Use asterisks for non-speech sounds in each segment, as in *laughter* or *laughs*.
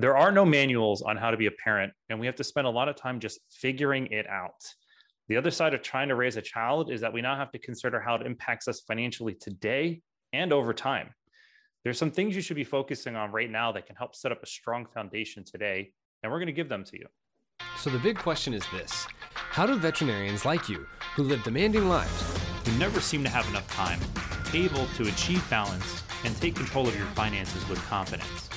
There are no manuals on how to be a parent, and we have to spend a lot of time just figuring it out. The other side of trying to raise a child is that we now have to consider how it impacts us financially today and over time. There's some things you should be focusing on right now that can help set up a strong foundation today, and we're going to give them to you. So, the big question is this How do veterinarians like you, who live demanding lives, who never seem to have enough time, able to achieve balance and take control of your finances with confidence?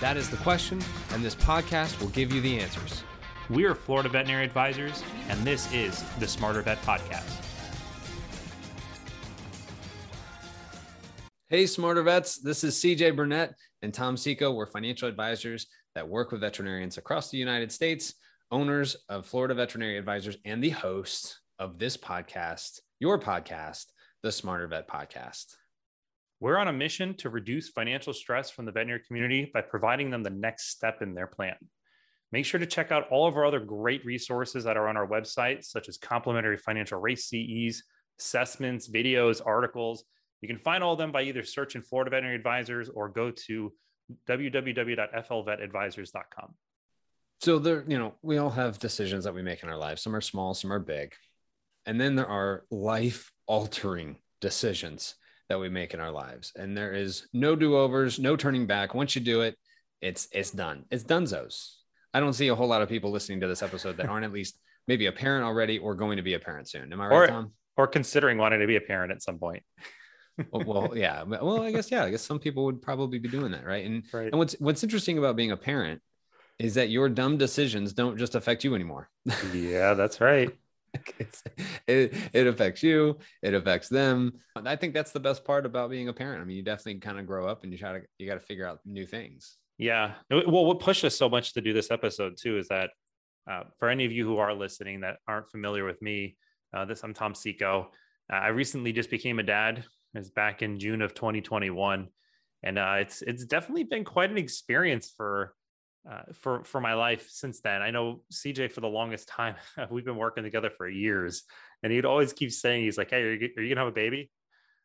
That is the question, and this podcast will give you the answers. We are Florida Veterinary Advisors, and this is the Smarter Vet Podcast. Hey, Smarter Vets, this is CJ Burnett and Tom Seco. We're financial advisors that work with veterinarians across the United States, owners of Florida Veterinary Advisors, and the host of this podcast, your podcast, the Smarter Vet Podcast. We're on a mission to reduce financial stress from the veterinary community by providing them the next step in their plan. Make sure to check out all of our other great resources that are on our website, such as complimentary financial race CEs, assessments, videos, articles. You can find all of them by either searching Florida Veterinary Advisors or go to www.flvetadvisors.com. So there, you know, we all have decisions that we make in our lives. Some are small, some are big. And then there are life altering decisions that we make in our lives. And there is no do-overs, no turning back. Once you do it, it's it's done. It's donezo's. I don't see a whole lot of people listening to this episode that *laughs* aren't at least maybe a parent already or going to be a parent soon. Am I right, or, Tom? Or considering wanting to be a parent at some point. *laughs* well, well, yeah. Well, I guess yeah. I guess some people would probably be doing that, right? And *laughs* right. and what's what's interesting about being a parent is that your dumb decisions don't just affect you anymore. yeah, that's right. It, it affects you it affects them. I think that's the best part about being a parent. I mean you definitely kind of grow up and you try to you got to figure out new things. Yeah. Well what pushed us so much to do this episode too is that uh, for any of you who are listening that aren't familiar with me uh, this i'm tom seco. Uh, i recently just became a dad. It's back in june of 2021 and uh, it's it's definitely been quite an experience for uh, for for my life since then. I know CJ for the longest time. *laughs* we've been working together for years, and he'd always keep saying, "He's like, hey, are you, are you gonna have a baby?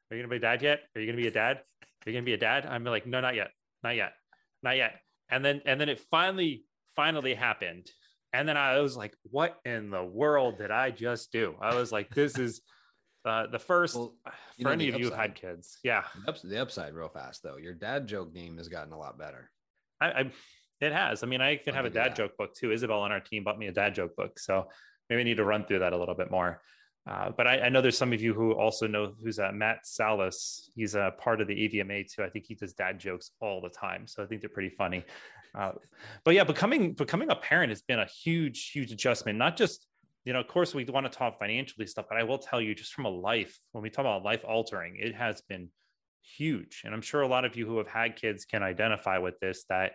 Are you gonna be a dad yet? Are you gonna be a dad? Are you gonna be a dad?" I'm like, "No, not yet, not yet, not yet." And then and then it finally finally happened, and then I was like, "What in the world did I just do?" I was like, "This is." *laughs* Uh, the first well, for any of upside, you who had kids, yeah. The, ups, the upside, real fast though. Your dad joke game has gotten a lot better. I, I it has. I mean, I can have a dad joke book too. Isabel on our team bought me a dad joke book. So maybe I need to run through that a little bit more. Uh, but I, I, know there's some of you who also know who's uh, Matt Salois. He's a part of the AVMA too. I think he does dad jokes all the time. So I think they're pretty funny. Uh, but yeah, becoming becoming a parent has been a huge, huge adjustment. Not just you know, of course, we want to talk financially stuff, but I will tell you, just from a life, when we talk about life altering, it has been huge. And I'm sure a lot of you who have had kids can identify with this. That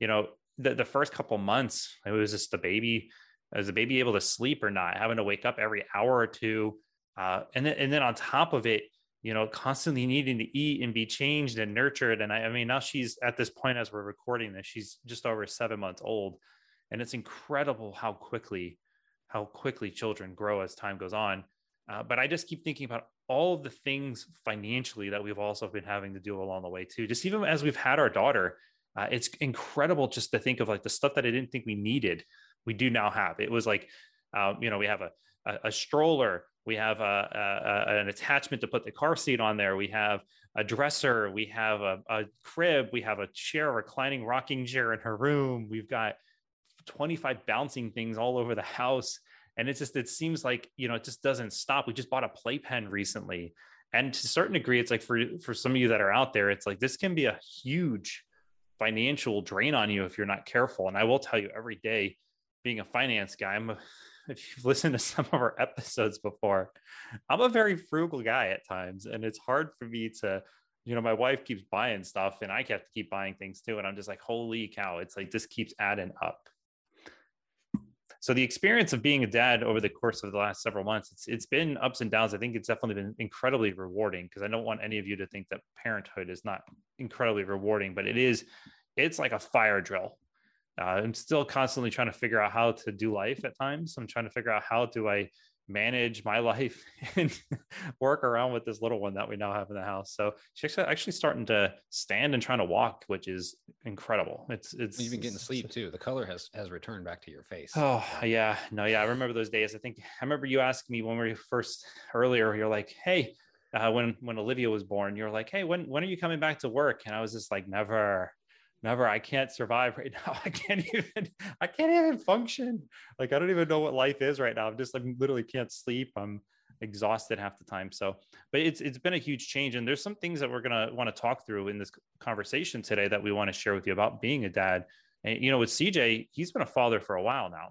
you know, the, the first couple months, it was just the baby, was the baby able to sleep or not, having to wake up every hour or two. Uh, and then, and then on top of it, you know, constantly needing to eat and be changed and nurtured. And I, I mean, now she's at this point as we're recording this, she's just over seven months old. And it's incredible how quickly, how quickly children grow as time goes on. Uh, but I just keep thinking about all the things financially that we've also been having to do along the way too. Just even as we've had our daughter, uh, it's incredible just to think of like the stuff that I didn't think we needed, we do now have. It was like, uh, you know, we have a, a, a stroller, we have a, a, an attachment to put the car seat on there, we have a dresser, we have a, a crib, we have a chair, reclining rocking chair in her room, we've got 25 bouncing things all over the house. And it's just, it seems like, you know, it just doesn't stop. We just bought a playpen recently. And to a certain degree, it's like for, for some of you that are out there, it's like this can be a huge financial drain on you if you're not careful. And I will tell you every day, being a finance guy, I'm a, *laughs* if you've listened to some of our *laughs* episodes before, I'm a very frugal guy at times. And it's hard for me to, you know, my wife keeps buying stuff and I have to keep buying things too. And I'm just like, holy cow, it's like this keeps adding up. So the experience of being a dad over the course of the last several months, it's it's been ups and downs. I think it's definitely been incredibly rewarding because I don't want any of you to think that parenthood is not incredibly rewarding, but it is. It's like a fire drill. Uh, I'm still constantly trying to figure out how to do life at times. I'm trying to figure out how do I manage my *laughs* life and work around with this little one that we now have in the house. So she's actually starting to stand and trying to walk, which is incredible. It's it's you've been getting sleep too. The color has has returned back to your face. Oh yeah, no, yeah. I remember those days. I think I remember you asked me when we first earlier. You're like, hey. Uh, when when Olivia was born, you're like, "Hey, when when are you coming back to work?" And I was just like, "Never, never. I can't survive *laughs* right now. I can't even i can't even function. Like i don't even know what life is right now. I'm just like literally can't sleep. I'm exhausted half the time. So but it's it's been a huge change. And there's some things that we're to want to talk through in this conversation today that we want to share with you about being a dad. And you know with cj he's been a father for a while now.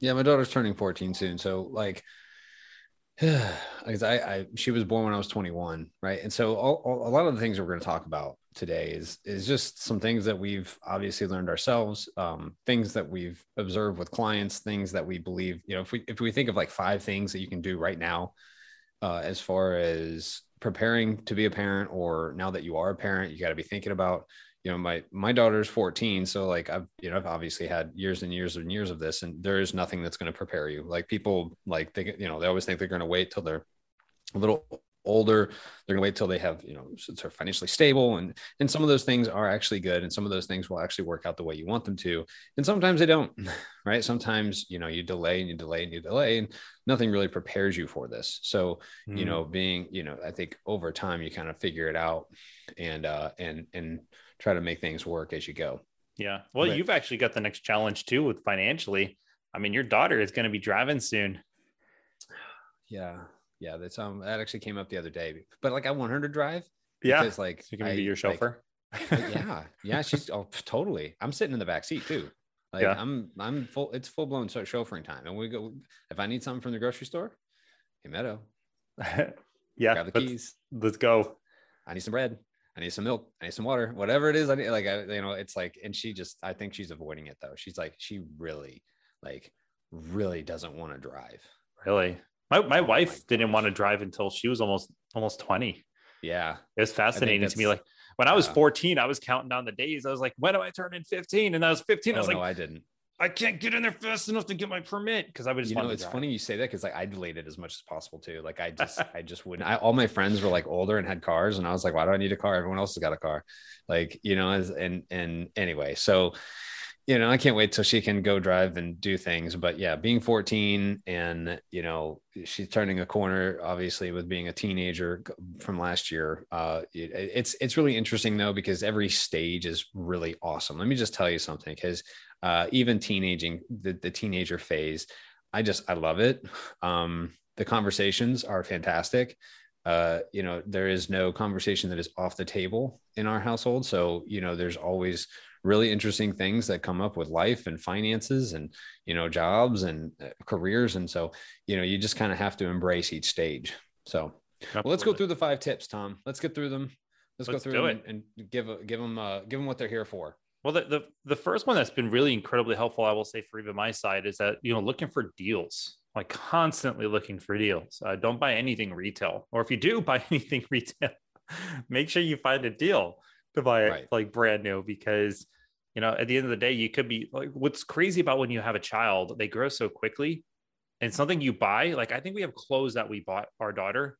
Yeah my daughter's turning 14 soon. So like *sighs* because I, I, she was born when I was 21, right? And so all, all, a lot of the things we're going to talk about today is is just some things that we've obviously learned ourselves, um, things that we've observed with clients, things that we believe. You know, if we if we think of like five things that you can do right now, uh, as far as preparing to be a parent, or now that you are a parent, you got to be thinking about you know my my daughter's 14 so like i've you know i've obviously had years and years and years of this and there is nothing that's going to prepare you. Like people like they you know they always think they're going to wait till they're a little older they're going to wait till they have you know sort of financially stable and and some of those things are actually good and some of those things will actually work out the way you want them to and sometimes they don't *laughs* right sometimes you know you delay and you delay and you delay and nothing really prepares you for this so mm. you know being you know i think over time you kind of figure it out and uh and and try to make things work as you go. Yeah. Well, but, you've actually got the next challenge too with financially. I mean, your daughter is going to be driving soon. *sighs* Yeah. Yeah. That's um that actually came up the other day. But like I want her to drive. Yeah. Because like you can be your chauffeur. Like, *laughs* yeah. Yeah. She's oh totally. I'm sitting in the back seat too. Like yeah. I'm I'm full it's full blown chauffeuring time. And we go if I need something from the grocery store, hey Meadow. *laughs* yeah. Grab the keys. Let's go. I need some bread. I need some milk. I need some water. Whatever it is, I need like I, you know, it's like, and she just, I think she's avoiding it though. She's like, she really, like, really doesn't want to drive. Really, my my oh wife my didn't want to drive until she was almost almost twenty. Yeah, it was fascinating to me. Like when I was yeah. fourteen, I was counting down the days. I was like, when do I turn in fifteen? And I was fifteen. Oh, I was like, no, I didn't. I can't get in there fast enough to get my permit because I would just. You know, it's funny you say that because like I delayed it as much as possible too. Like I just, *laughs* I just wouldn't. I, all my friends were like older and had cars, and I was like, why do I need a car? Everyone else has got a car, like you know. As and and anyway, so you know, I can't wait till she can go drive and do things. But yeah, being 14 and you know she's turning a corner, obviously with being a teenager from last year. Uh, it, it's it's really interesting though because every stage is really awesome. Let me just tell you something because uh, even teenaging, the, the teenager phase, I just, I love it. Um, the conversations are fantastic. Uh, you know, there is no conversation that is off the table in our household. So, you know, there's always really interesting things that come up with life and finances and, you know, jobs and uh, careers. And so, you know, you just kind of have to embrace each stage. So, well, let's go through the five tips, Tom. Let's get through them. Let's, let's go through them and, and give, give them, uh, give them what they're here for. Well, the, the, the first one that's been really incredibly helpful, I will say, for even my side, is that you know looking for deals, like constantly looking for deals. Uh, don't buy anything retail, or if you do buy *laughs* anything retail, make sure you find a deal to buy it right. like brand new because you know at the end of the day you could be like what's crazy about when you have a child they grow so quickly and something you buy like i think we have clothes that we bought our daughter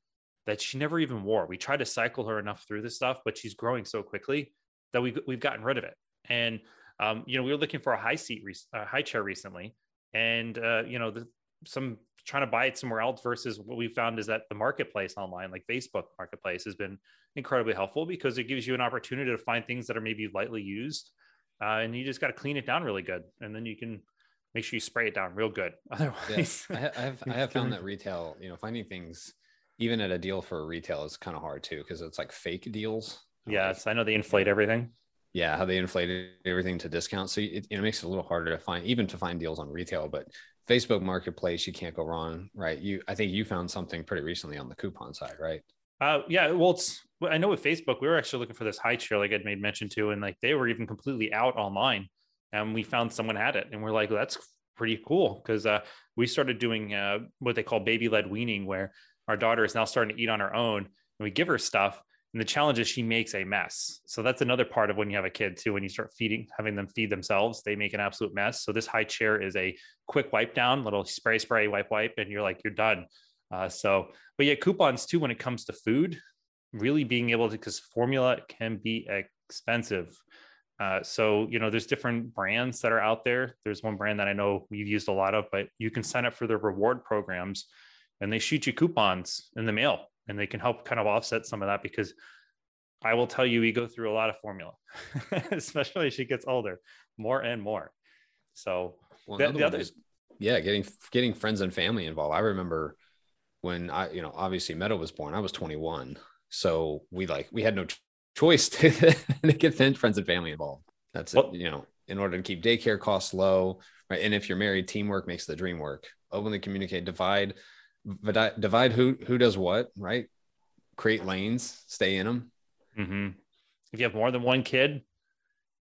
that she never even wore. We tried to cycle her enough through this stuff but she's growing so quickly that we, we've gotten rid of it. And um, you know, we were looking for a high seat, a high chair recently, and uh, you know, the, some trying to buy it somewhere else versus what we found is that the marketplace online, like Facebook Marketplace, has been incredibly helpful because it gives you an opportunity to find things that are maybe lightly used, uh, and you just got to clean it down really good, and then you can make sure you spray it down real good. *laughs* Otherwise, yeah, I have I have found that retail, you know, finding things even at a deal for retail is kind of hard too because it's like fake deals. Yes, I know they inflate everything yeah, how they inflated everything to discount. So it, it makes it a little harder to find, even to find deals on retail. But Facebook Marketplace, you can't go wrong, right? You, I think you found something pretty recently on the coupon side, right? Uh, yeah. Well, it's I know with Facebook, we were actually looking for this high chair, like I'd made mention to, and like they were even completely out online, and we found someone had it, and we're like, well, that's pretty cool because uh, we started doing uh, what they call baby led weaning, where our daughter is now starting to eat on her own, and we give her stuff, And the challenge is she makes a mess. So that's another part of when you have a kid too. When you start feeding, having them feed themselves, they make an absolute mess. So this high chair is a quick wipe down, little spray, spray, wipe, wipe, and you're like, you're done. Uh, so, but yeah, coupons too when it comes to food, really being able to, because formula can be expensive. Uh, so, you know, there's different brands that are out there. There's one brand that I know we've used a lot of, but you can sign up for their reward programs and they shoot you coupons in the mail and they can help kind of offset some of that because I will tell you, we go through a lot of formula, *laughs* especially as she gets older, more and more. So, well, the, the other, is, yeah, getting getting friends and family involved. I remember when I, you know, obviously Meadow was born. I was 21, so we like we had no choice *laughs* to, to get friends and family involved. That's it. You know, in order to keep daycare costs low, right? And if you're married, teamwork makes the dream work. Openly communicate, divide, divide who who does what, right? Create lanes, stay in them. Mm-hmm. If you have more than one kid,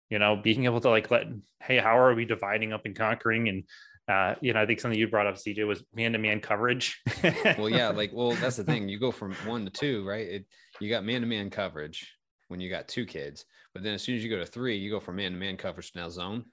you know, being able to like let, hey, how are we dividing up and conquering? And uh, you know, I think something you brought up, CJ, was man-to-man coverage. *laughs* well, yeah, like, well, that's the thing. You go from one to two, right? It, you got man-to-man coverage when you got two kids. But then as soon as you go to three, you go from man to man coverage to now zone.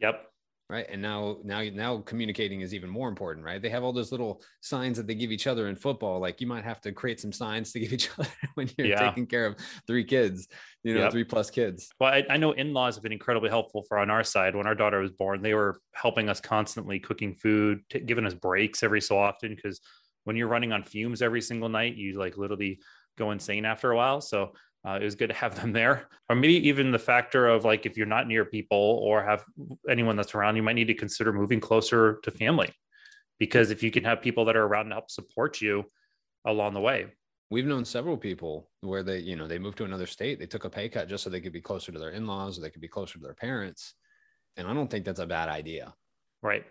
Yep. Right. And now, now, now communicating is even more important, right? They have all those little signs that they give each other in football. Like you might have to create some signs to give each *laughs* other when you're yeah. taking care of three kids, you know, yep. three plus kids. Well, I, I know in laws have been incredibly helpful for on our side. When our daughter was born, they were helping us constantly cooking food, t- giving us breaks every so often. Because when you're running on fumes every single night, you like literally go insane after a while. So uh, it was good to have them there. Or maybe even the factor of like if you're not near people or have anyone that's around you might need to consider moving closer to family. Because if you can have people that are around to help support you along the way. We've known several people where they you know they moved to another state. They took a pay cut just so they could be closer to their in-laws or they could be closer to their parents. And i don't think that's a bad idea. Right.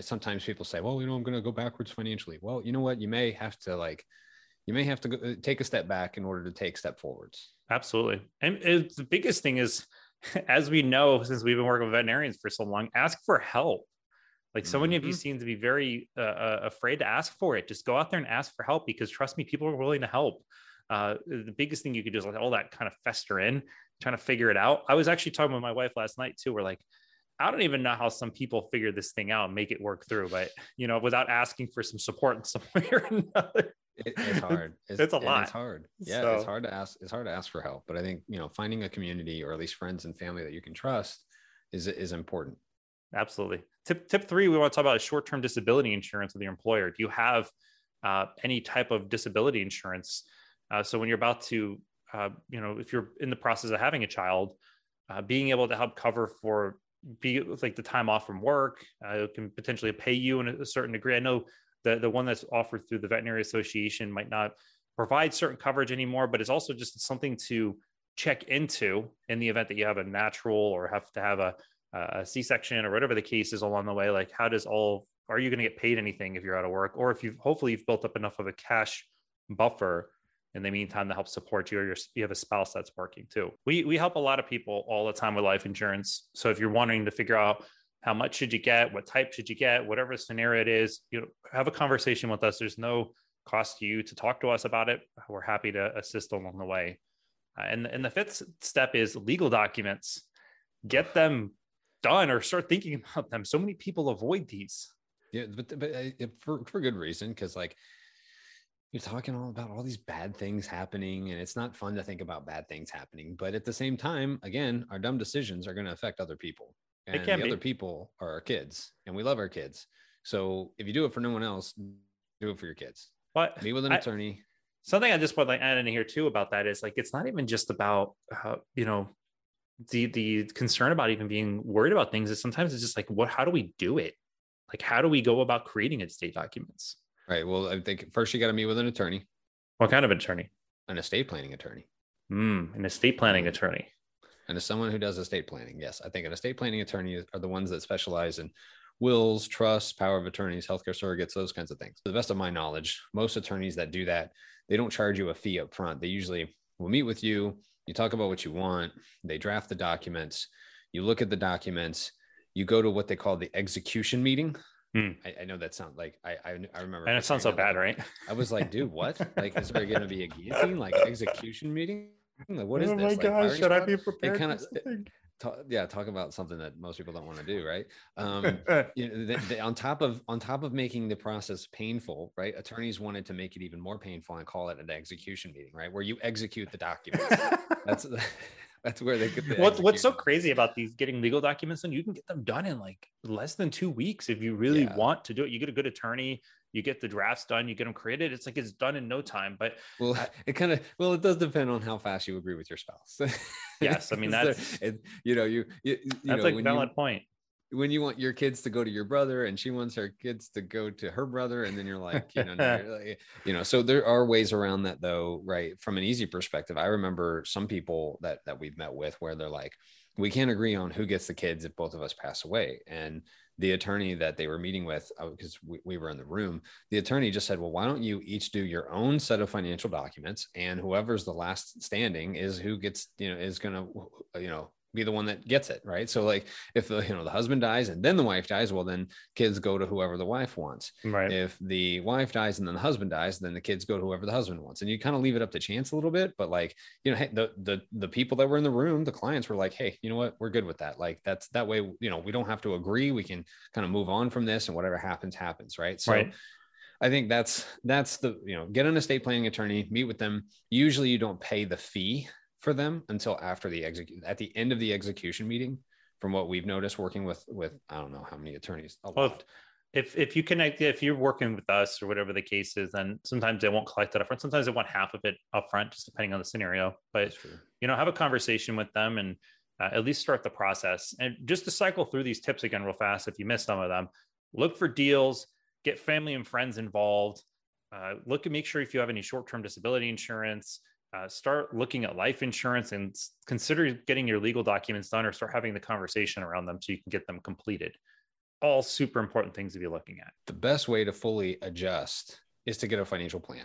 Sometimes people say well you know i'm going to go backwards financially. Well you know what? You may have to like you may have to go, uh, take a step back in order to take step forwards Absolutely. And it, the biggest thing is, *laughs* as we know, since we've been working with veterinarians for so long, ask for help. Like so many mm-hmm. of you seem to be very uh, uh, afraid to ask for it. Just go out there and ask for help because trust me, people are willing to help. Uh, the biggest thing you could do is let all that kind of fester in, trying to figure it out. I was actually talking with my wife last night too. We're like, I don't even know how some people figure this thing out and make it work through, but you know, without asking for some support in some *laughs* way or another. It, it's *laughs* hard. It's, it's a lot. It's hard. Yeah, so, it's hard to ask. It's hard to ask for help. But I think you know, finding a community or at least friends and family that you can trust is is important. Absolutely. Tip tip three, we want to talk about short term disability insurance with your employer. Do you have uh, any type of disability insurance? Uh, so when you're about to, uh, you know, if you're in the process of having a child, uh, being able to help cover for be like the time off from work, uh, can potentially pay you in a certain degree. I know the the one that's offered through the veterinary association might not provide certain coverage anymore but it's also just something to check into in the event that you have a natural or have to have a, a c-section or whatever the case is along the way. Like how does all are you going to get paid anything if you're out of work? Or if you've hopefully you've built up enough of a cash buffer in the meantime to help support you or your, you have a spouse that's working too. We we help a lot of people all the time with life insurance. So if you're wanting to figure out how much should you get? What type should you get? Whatever scenario it is you know have a conversation with us. There's no cost to you to talk to us about it. We're happy to assist along the way. Uh, and, and the fifth step is legal documents. Get them done or start thinking *laughs* about them. So many people avoid these. Yeah but, but uh, for, for good reason because like you're talking all about all these bad things happening and it's not fun to think about bad things happening but at the same time again our dumb decisions are going to affect other people and the be. other people are our kids and we love our kids. So if you do it for no one else do it for your kids. But meet with an I, attorney. Something i just want to like add in here too about that is like it's not even just about uh, you know the the concern about even being worried about things. Is sometimes it's just like what how do we do it? Like how do we go about creating estate documents? Right. Well i think first you got to meet with an attorney. What kind of attorney? An estate planning attorney. Mm, an estate planning attorney and as someone who does estate planning, yes, I think an estate planning attorney are the ones that specialize in wills, trusts, power of attorneys, healthcare surrogates, those kinds of things. To the best of my knowledge, most attorneys that do that, they don't charge you a fee up front. They usually will meet with you, you talk about what you want, they draft the documents, you look at the documents, you go to what they call the execution meeting. Hmm. I, I, know that sounds like I I, I remember. And it sounds so bad, right? I was like, dude, what? like, is there going to be a *laughs* guillotine like execution meeting? Like, what is oh this? my Like, gosh, should I be prepared? kinda- for something? Ta- yeah, talk about something that most people don't want to do, right? Um, *laughs* you know, they, they, on top of on top of making the process painful, right? Attorneys wanted to make it even more painful and call it an execution meeting, right? Where you execute the documents. That's *laughs* *laughs* that's where they get what, what's so crazy about these getting legal documents and you can get them done in like less than two weeks if you really Yeah. want to do it you get a good attorney you get the drafts done you get them created it's like it's done in no time but Well, *laughs* it kind of well, it does depend on how fast you agree with your spouse. *laughs* Yes, I mean, that's- it, you know you you, you that's know, like valid you, point when you want your kids to go to your brother and she wants her kids to go to her brother and then you're like you know *laughs* like- you know so there are ways around that though right from an easy perspective i remember some people that that we've met with where they're like we can't agree on who gets the kids if both of us pass away and the attorney that they were meeting with uh, because we, we were in the room the attorney just said well why don't you each do your own set of financial documents and whoever's the last standing is who gets you know is going to you know be the one that gets it right? So like if the you know the husband dies and then the wife dies well then kids go to whoever the wife wants. Right. If the wife dies and then the husband dies then the kids go to whoever the husband wants. And you kind of leave it up to chance a little bit but like you know hey, the the the people that were in the room the clients were like hey you know what? We're good with that. Like that's that way you know we don't have to agree. We can kind of move on from this and whatever happens happens right? So right. I think that's that's the you know get an estate planning attorney, meet with them. Usually you don't pay the fee for them until after the execute at the end of the execution meeting. From what we've noticed working with with I don't know how many attorneys. Well, if if you connect if you're working with us or whatever the case is then sometimes they won't collect it upfront sometimes they want half of it upfront just depending on the scenario but you know have a conversation with them and uh, at least start the process and just to cycle through these tips again real fast if you missed some of them look for deals get family and friends involved uh, look and make sure if you have any short-term disability insurance uh, start looking at life insurance and consider getting your legal documents done or start having the conversation around them so you can get them completed all super important things to be looking at The best way to fully adjust is to get a financial plan.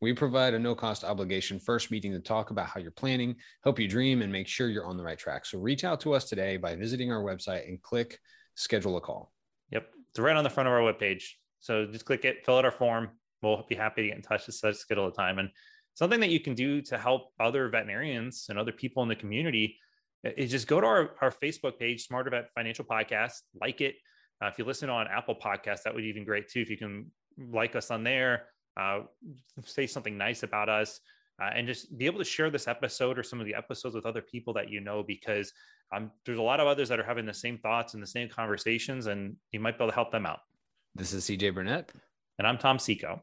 We provide a no cost obligation first meeting to talk about how you're planning, help you dream, and make sure you're on the right track. So reach out to us today by visiting our website and click schedule a call. Yep. It's right on the front of our webpage. So just click it, fill out our form. We'll be happy to get in touch to schedule a time. And something that you can do to help other veterinarians and other people in the community is just go to our, our Facebook page, Smarter Vet Financial Podcast, like it. Uh, if you listen on Apple Podcasts, that would be even great too. If you can like us on there, uh, say something nice about us, uh, and just be able to share this episode or some of the episodes with other people that you know, because um, there's a lot of others that are having the same thoughts and the same conversations, and you might be able to help them out. This is CJ Burnett, And I'm Tom Seco.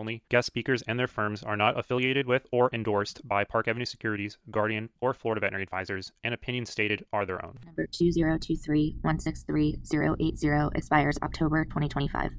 Guest speakers and their firms are not affiliated with or endorsed by Park Avenue Securities, Guardian, or Florida Veterinary Advisors, and opinions stated are their own. Number 20231638080 expires October 2025.